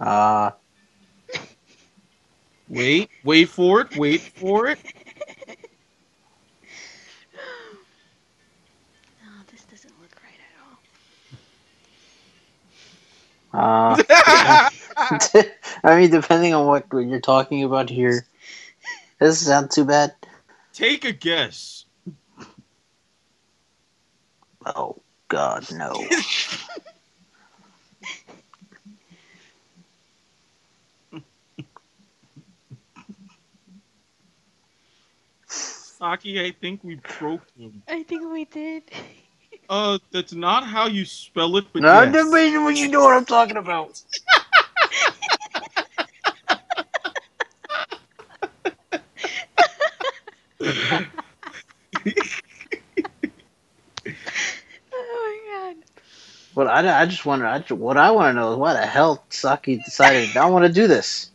uh, wait, wait for it. Wait for it. Oh, this doesn't look right at all. Uh, I mean, depending on what you're talking about here, doesn't sound too bad. Take a guess. Oh God, no. Saki, I think we broke him. I think we did. Uh, that's not how you spell it, but No, yes. no, when you know what I'm talking about. Oh my god. What I, I just wonder, I, what I want to know is why the hell Saki decided I want to do this.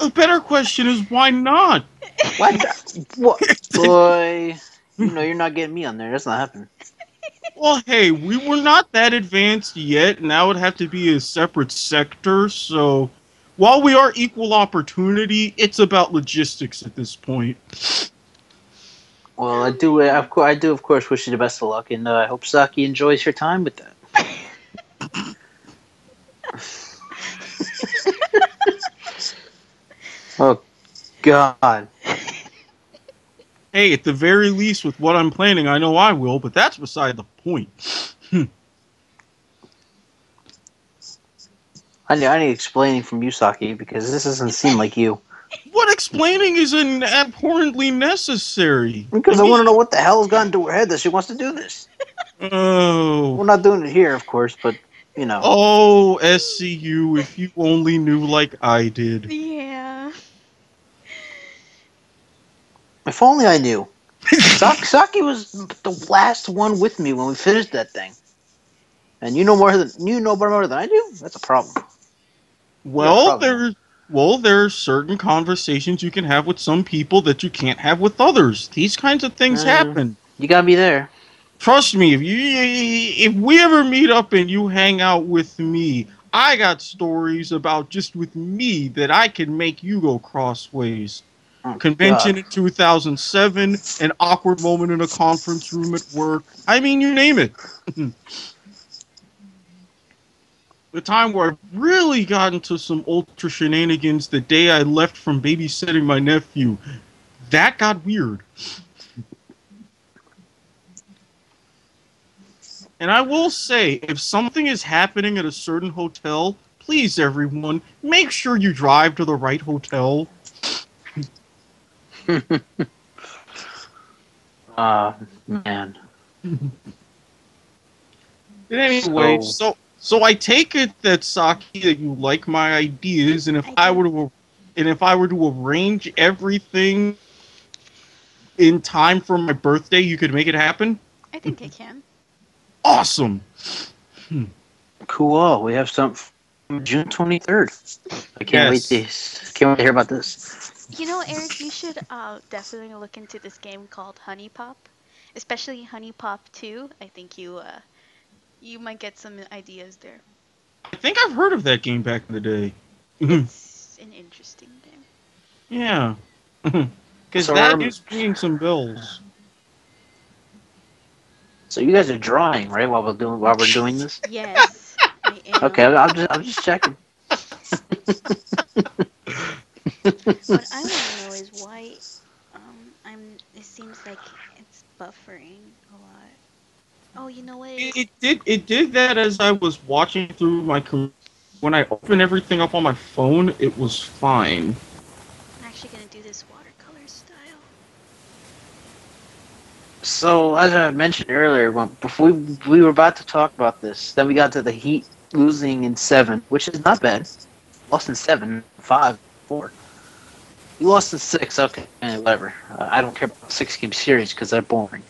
A better question is why not? Why? the- What, boy? You know you're not getting me on there. That's not happening. Well, hey, we were not that advanced yet, and that would have to be a separate sector. So, while we are equal opportunity, it's about logistics at this point. Well, I do. uh, Of course, I do. Of course, wish you the best of luck, and uh, I hope Saki enjoys her time with that. oh God! Hey, at the very least, with what I'm planning, I know I will, but that's beside the point. Hmm. I need, I need explaining from you, Saki, because this doesn't seem like you. What explaining is an abhorrently necessary? Because I want to know what the hell has gone into her head that she wants to do this. Oh. We're not doing it here, of course, but you know. Oh, SCU, if you only knew like I did. Yeah. If only I knew. Sa- Saki was the last one with me when we finished that thing. And you know more than you know more than I do. That's a problem. Well, problem. there well, there are certain conversations you can have with some people that you can't have with others. These kinds of things Mm. happen. You gotta be there. Trust me, if you if we ever meet up and you hang out with me, I got stories about just with me that I can make you go crossways. Oh, Convention God. in 2007, an awkward moment in a conference room at work. I mean, you name it. the time where I really got into some ultra shenanigans the day I left from babysitting my nephew. That got weird. And I will say, if something is happening at a certain hotel, please, everyone, make sure you drive to the right hotel. Uh man. But anyway, So- so so I take it that Saki that you like my ideas, and if I I were to and if I were to arrange everything in time for my birthday, you could make it happen. I think I can. Awesome. Cool. We have some June twenty third. I can't Yes. wait to can't wait to hear about this. You know, Eric, you should uh, definitely look into this game called HuniePop, especially HuniePop 2. I think you uh, you might get some ideas there. I think I've heard of that game back in the day. It's an interesting game. yeah, because So, that um, some bills. So you guys are drawing, right? While we're doing while we're doing this. Yes, I am. Okay, I'm just I'm just checking. What I want to know is why um I'm. It seems like it's buffering a lot. Oh, you know what? It, it did it did that as I was watching through my com- when I opened everything up on my phone. It was fine. I'm actually gonna do this watercolor style. So as I mentioned earlier, when, before we, we were about to talk about this, then we got to the Heat losing in seven, which is not bad. Lost in seven, five, four. You lost in six, okay, eh, whatever. Uh, I don't care about six game series because they're boring.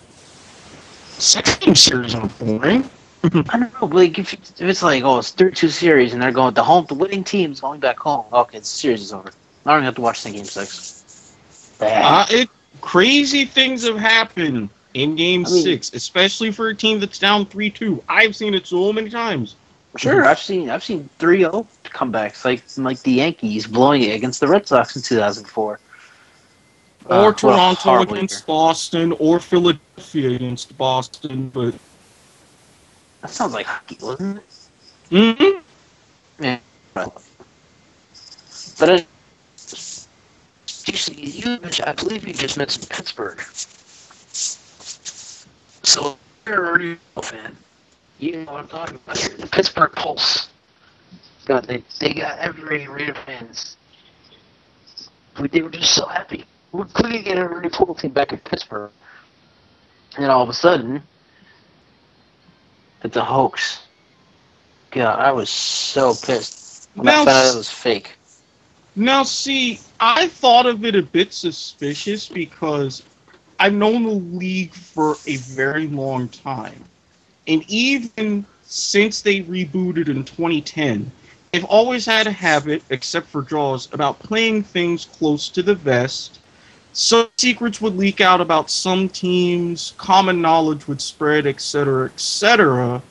Six game series are boring. I don't know, like if, if it's like oh it's thirty two series and they're going the home the winning team's going back home. Okay, the series is over. I don't have to watch the game six. Uh, it crazy things have happened in Game I mean- Six, especially for a team that's down three two. I've seen it so many times. Sure, I've seen I've seen 3-0 comebacks like like the Yankees blowing it against the Red Sox in 2004. Or Uh, Toronto against year. Boston, or Philadelphia against Boston, but That sounds like hockey, wasn't it? Mm-hmm. Yeah. But uh, you, I believe you just mentioned Pittsburgh. So you're a fan. You know what I'm talking about here. The Pittsburgh Pulse. God, they, they got every Rio fans. We, they were just so happy. We couldn't get arena football team back in Pittsburgh. And then all of a sudden, it's a hoax. God, I was so pissed. When I Now, found out it was fake. Now, see, I thought of it a bit suspicious because I've known the league for a very long time. And even since they rebooted in 2010, they've always had a habit, except for Jaws, about playing things close to the vest. Some secrets would leak out about some teams, common knowledge would spread, etc., etc.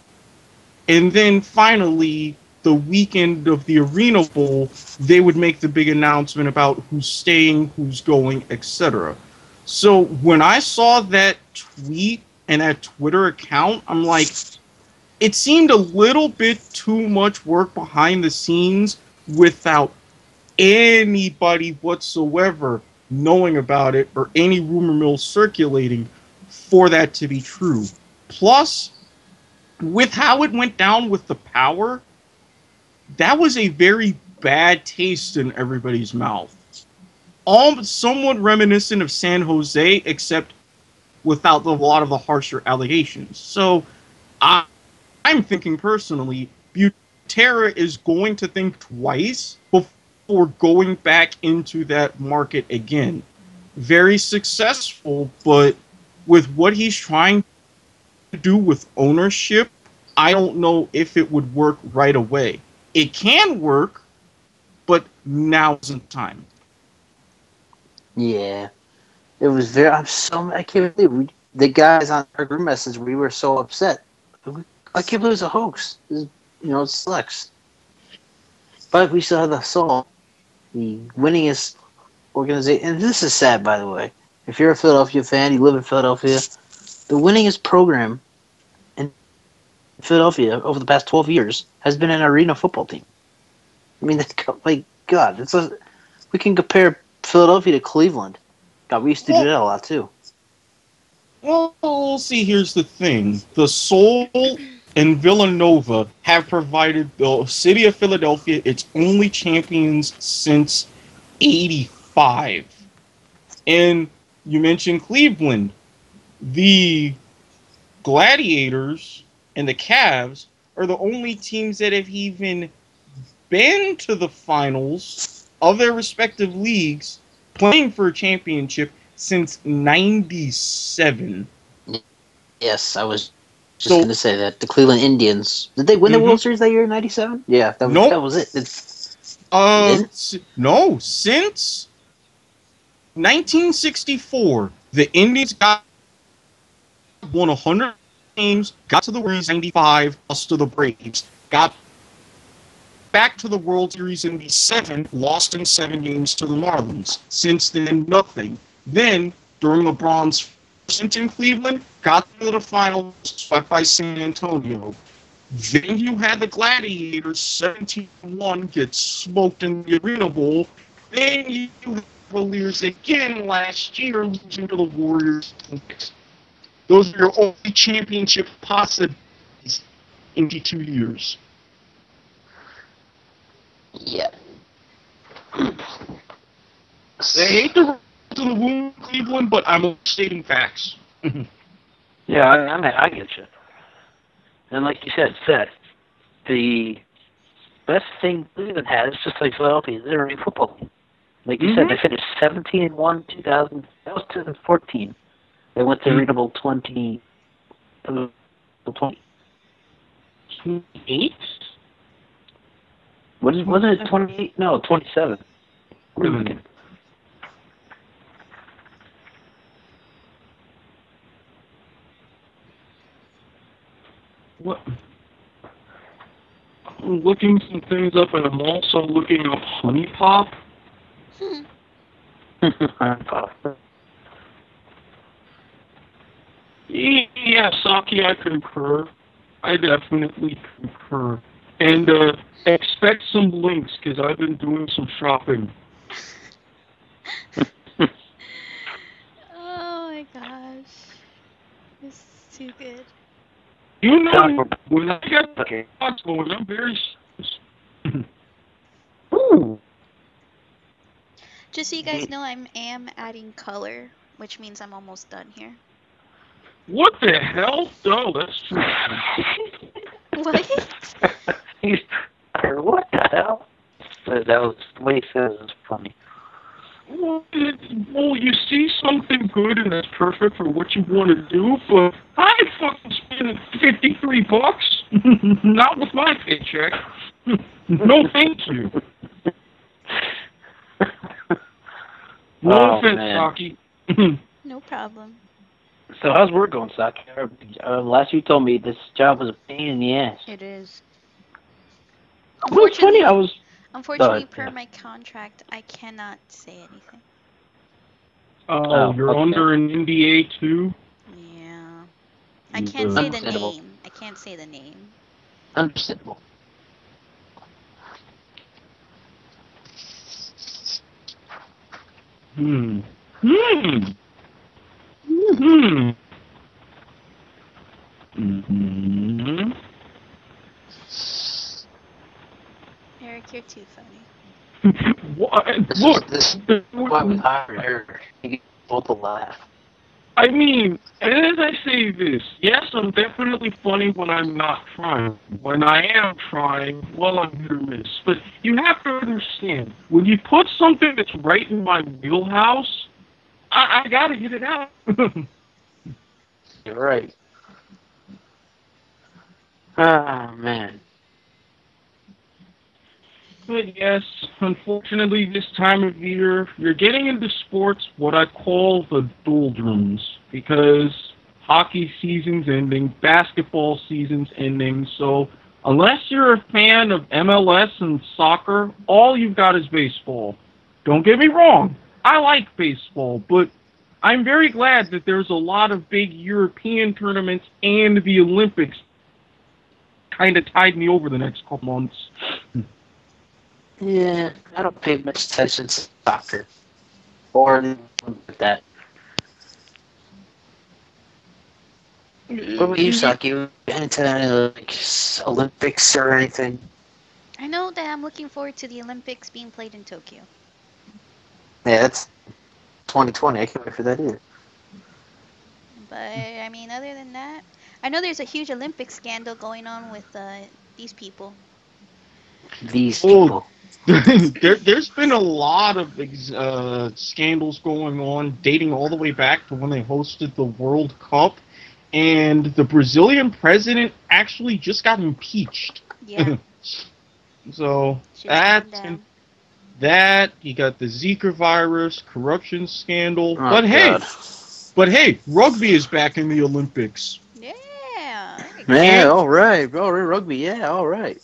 And then finally, the weekend of the Arena Bowl, they would make the big announcement about who's staying, who's going, etc. So when I saw that tweet and that Twitter account, I'm like, it seemed a little bit too much work behind the scenes without anybody whatsoever knowing about it or any rumor mill circulating for that to be true. Plus, with how it went down with the power, that was a very bad taste in everybody's mouth. All somewhat reminiscent of San Jose, except without the, a lot of the harsher allegations. So I, I'm thinking personally, Butera is going to think twice before going back into that market again. Very successful, but with what he's trying to do with ownership, I don't know if it would work right away. It can work, but now isn't time. Yeah, it was very. I'm so. I can't believe we, the guys on our group message. We were so upset. I can't believe it was a hoax. It was, you know, it sucks. But we still have the soul, the winningest organization. And this is sad, by the way. If you're a Philadelphia fan, you live in Philadelphia, the winningest program in Philadelphia over the past 12 years has been an arena football team. I mean, like, oh God, it's a, we can compare Philadelphia to Cleveland. God, we used to do that a lot too. Well, see, here's the thing: the Soul and Villanova have provided the city of Philadelphia its only champions since '85. And you mentioned Cleveland, the Gladiators and the Cavs are the only teams that have even been to the finals of their respective leagues playing for a championship since 97. Yes, I was just So- going to say that. The Cleveland Indians. Did they win the Mhm. World Series that year in 97? Yeah, that was, Nope. that was it. It's, Uh, s- no, since 1964, the Indians got won 100 games, got to the World Series 95, lost to the Braves, got back to the World Series in the seven, lost in seven games to the Marlins. Since then, nothing. Then, during LeBron's stint in Cleveland, got to the finals, swept by San Antonio. Then you had the Gladiators 17-1 get smoked in the Arena Bowl. Then you had the Cavaliers again last year losing to the Warriors. Those are your only championship possibilities in the two years. yeah. They hate to run to the wound, Cleveland, but I'm stating facts. Yeah, I, I mean, I get you. And like you said, Seth, the best thing Cleveland has, is just like Philadelphia, they're a football team. Like you said, Mhm. they finished 17 and 1 2000. That was 2014. They went to Mhm. Arena Bowl 20. uh, 20. Eight? What is, wasn't it 28? No, 27. Wait What? I'm looking some things up, and I'm also looking up Honey Pop. Hmm. Yeah, Saki, I concur. I definitely concur. And uh, expect some links because I've been doing some shopping. Oh my gosh. This is too good. You know, when I get okay. thoughts going, I'm very. s- Ooh. Just so you guys know, I am adding color, which means I'm almost done here. What the hell? Oh, that's true. What? He's, what the hell? That that was the way he says it was funny. Well, it, well, you see something good and it's perfect for what you want to do, but I ain't fucking spending 53 bucks. Not with my paycheck. no thank you. No Oh, offense, man. Saki. No problem. So how's work going, Saki? Uh, last you told me this job was a pain in the ass. It is. Well, it's funny. I was. Unfortunately, per yeah. my contract, I cannot say anything. Oh, Oh, you're okay. under an NDA too? Yeah. I can't good. say the name. I can't say the name. Understandable. Hmm. Hmm. Hmm. Hmm. You're too funny. What? This Look, is this is why we hired Eric. He get both a laugh. I mean, as I say this, yes, I'm definitely funny when I'm not trying. When I am trying, well, I'm hit or miss. But you have to understand, when you put something that's right in my wheelhouse, I, I gotta get it out. You're right. Ah, man. But yes, unfortunately, this time of year, you're getting into sports what I call the doldrums because hockey season's ending, basketball season's ending. So, unless you're a fan of MLS and soccer, all you've got is baseball. Don't get me wrong, I like baseball, but I'm very glad that there's a lot of big European tournaments and the Olympics kind of tide me over the next couple months. Yeah, I don't pay much attention to soccer or anything like that. What about you, Saki? You into any, like Olympics or anything? I know that I'm looking forward to the Olympics being played in Tokyo. Yeah, that's 2020. I can't wait for that either. But I mean, other than that, I know there's a huge Olympic scandal going on with uh, these people. These people. there, there's been a lot of uh, scandals going on, dating all the way back to when they hosted the World Cup, and the Brazilian president actually just got impeached. Yeah, So she that and that you got the Zika virus, corruption scandal. Oh, but hey, God. but hey, rugby is back in the Olympics. Yeah. there. Yeah, all right. All right, rugby. Yeah, all right.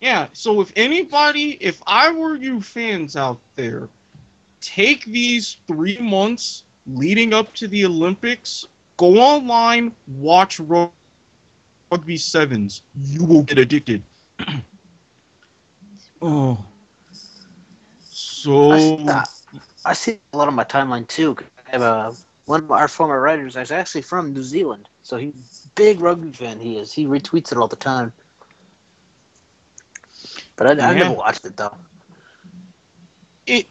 Yeah, so if anybody, if I were you fans out there, take these three months leading up to the Olympics, go online, watch Rugby Sevens. You will get addicted. oh. So. I, I see a lot on my timeline too. I have a one of our former writers is actually from New Zealand, so he's a big rugby fan. He is. He retweets it all the time. But I, I never watched it though. it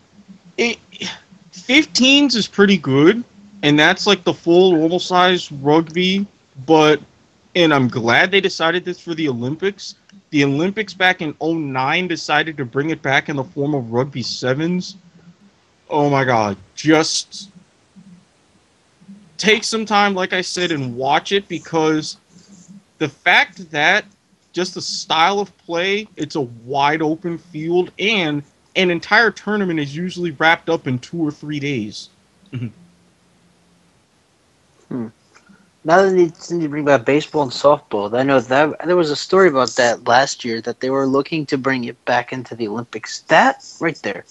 it 15s is pretty good and that's like the full normal size rugby but and i'm glad they decided this for the olympics. The olympics back in 09 decided to bring it back in the form of rugby sevens. Oh my god just take some time like i said and watch it because the fact that just the style of play it's a wide open field and an entire tournament is usually wrapped up in two or three days. hmm. Now that you since you bring back baseball and softball, I know that there was a story about that last year that they were looking to bring it back into the Olympics. That right there,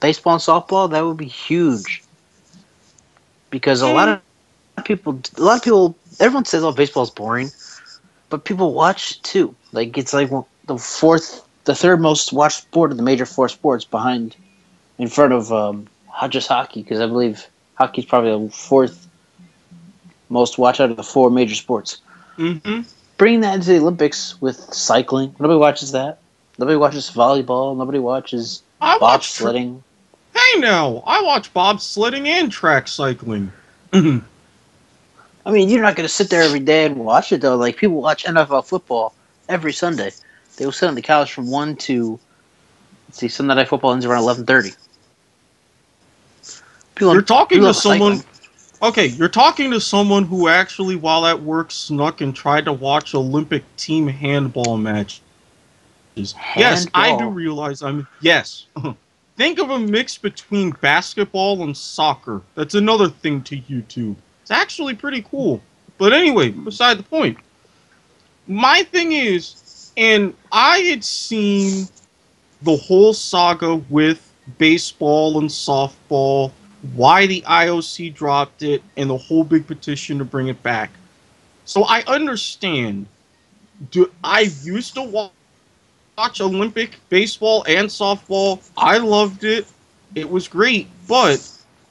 baseball and softball, that would be huge. Because a lot of people, a lot of people, everyone says, "Oh, baseball's boring," but people watch it too. Like it's like the fourth, the third most watched sport of the major four sports, behind, in front of um, just hockey. Because I believe hockey's probably the fourth most watched out of the four major sports. Mm-hmm. Bringing that into the Olympics with cycling, nobody watches that. Nobody watches volleyball. Nobody watches I watch. Tra- bobsledding. hey, now I watch bobsledding and track cycling. I mean, you're not going to sit there every day and watch it though. Like people watch NFL football every Sunday. They will sit on the couch from one to let's see Sunday night football ends around eleven thirty. People, You're talking to someone. cycling. Okay, you're talking to someone who actually, while at work, snuck and tried to watch Olympic team handball matches. Yes, I do realize I'm. Yes. Think of a mix between basketball and soccer. That's another thing to YouTube. It's actually pretty cool. But anyway, beside the point. My thing is, and I had seen the whole saga with baseball and softball, why the IOC dropped it, and the whole big petition to bring it back. So I understand. Do I used to wa- watch Olympic baseball and softball? I loved it. It was great, but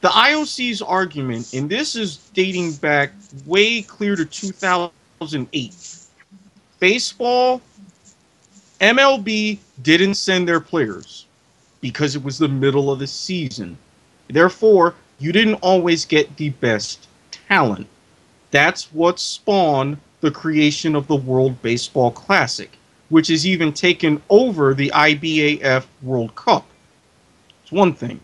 the IOC's argument, and this is dating back way clear to 2008. Baseball, MLB didn't send their players because it was the middle of the season. Therefore, you didn't always get the best talent. That's what spawned the creation of the World Baseball Classic, which has even taken over the IBAF World Cup. It's one thing.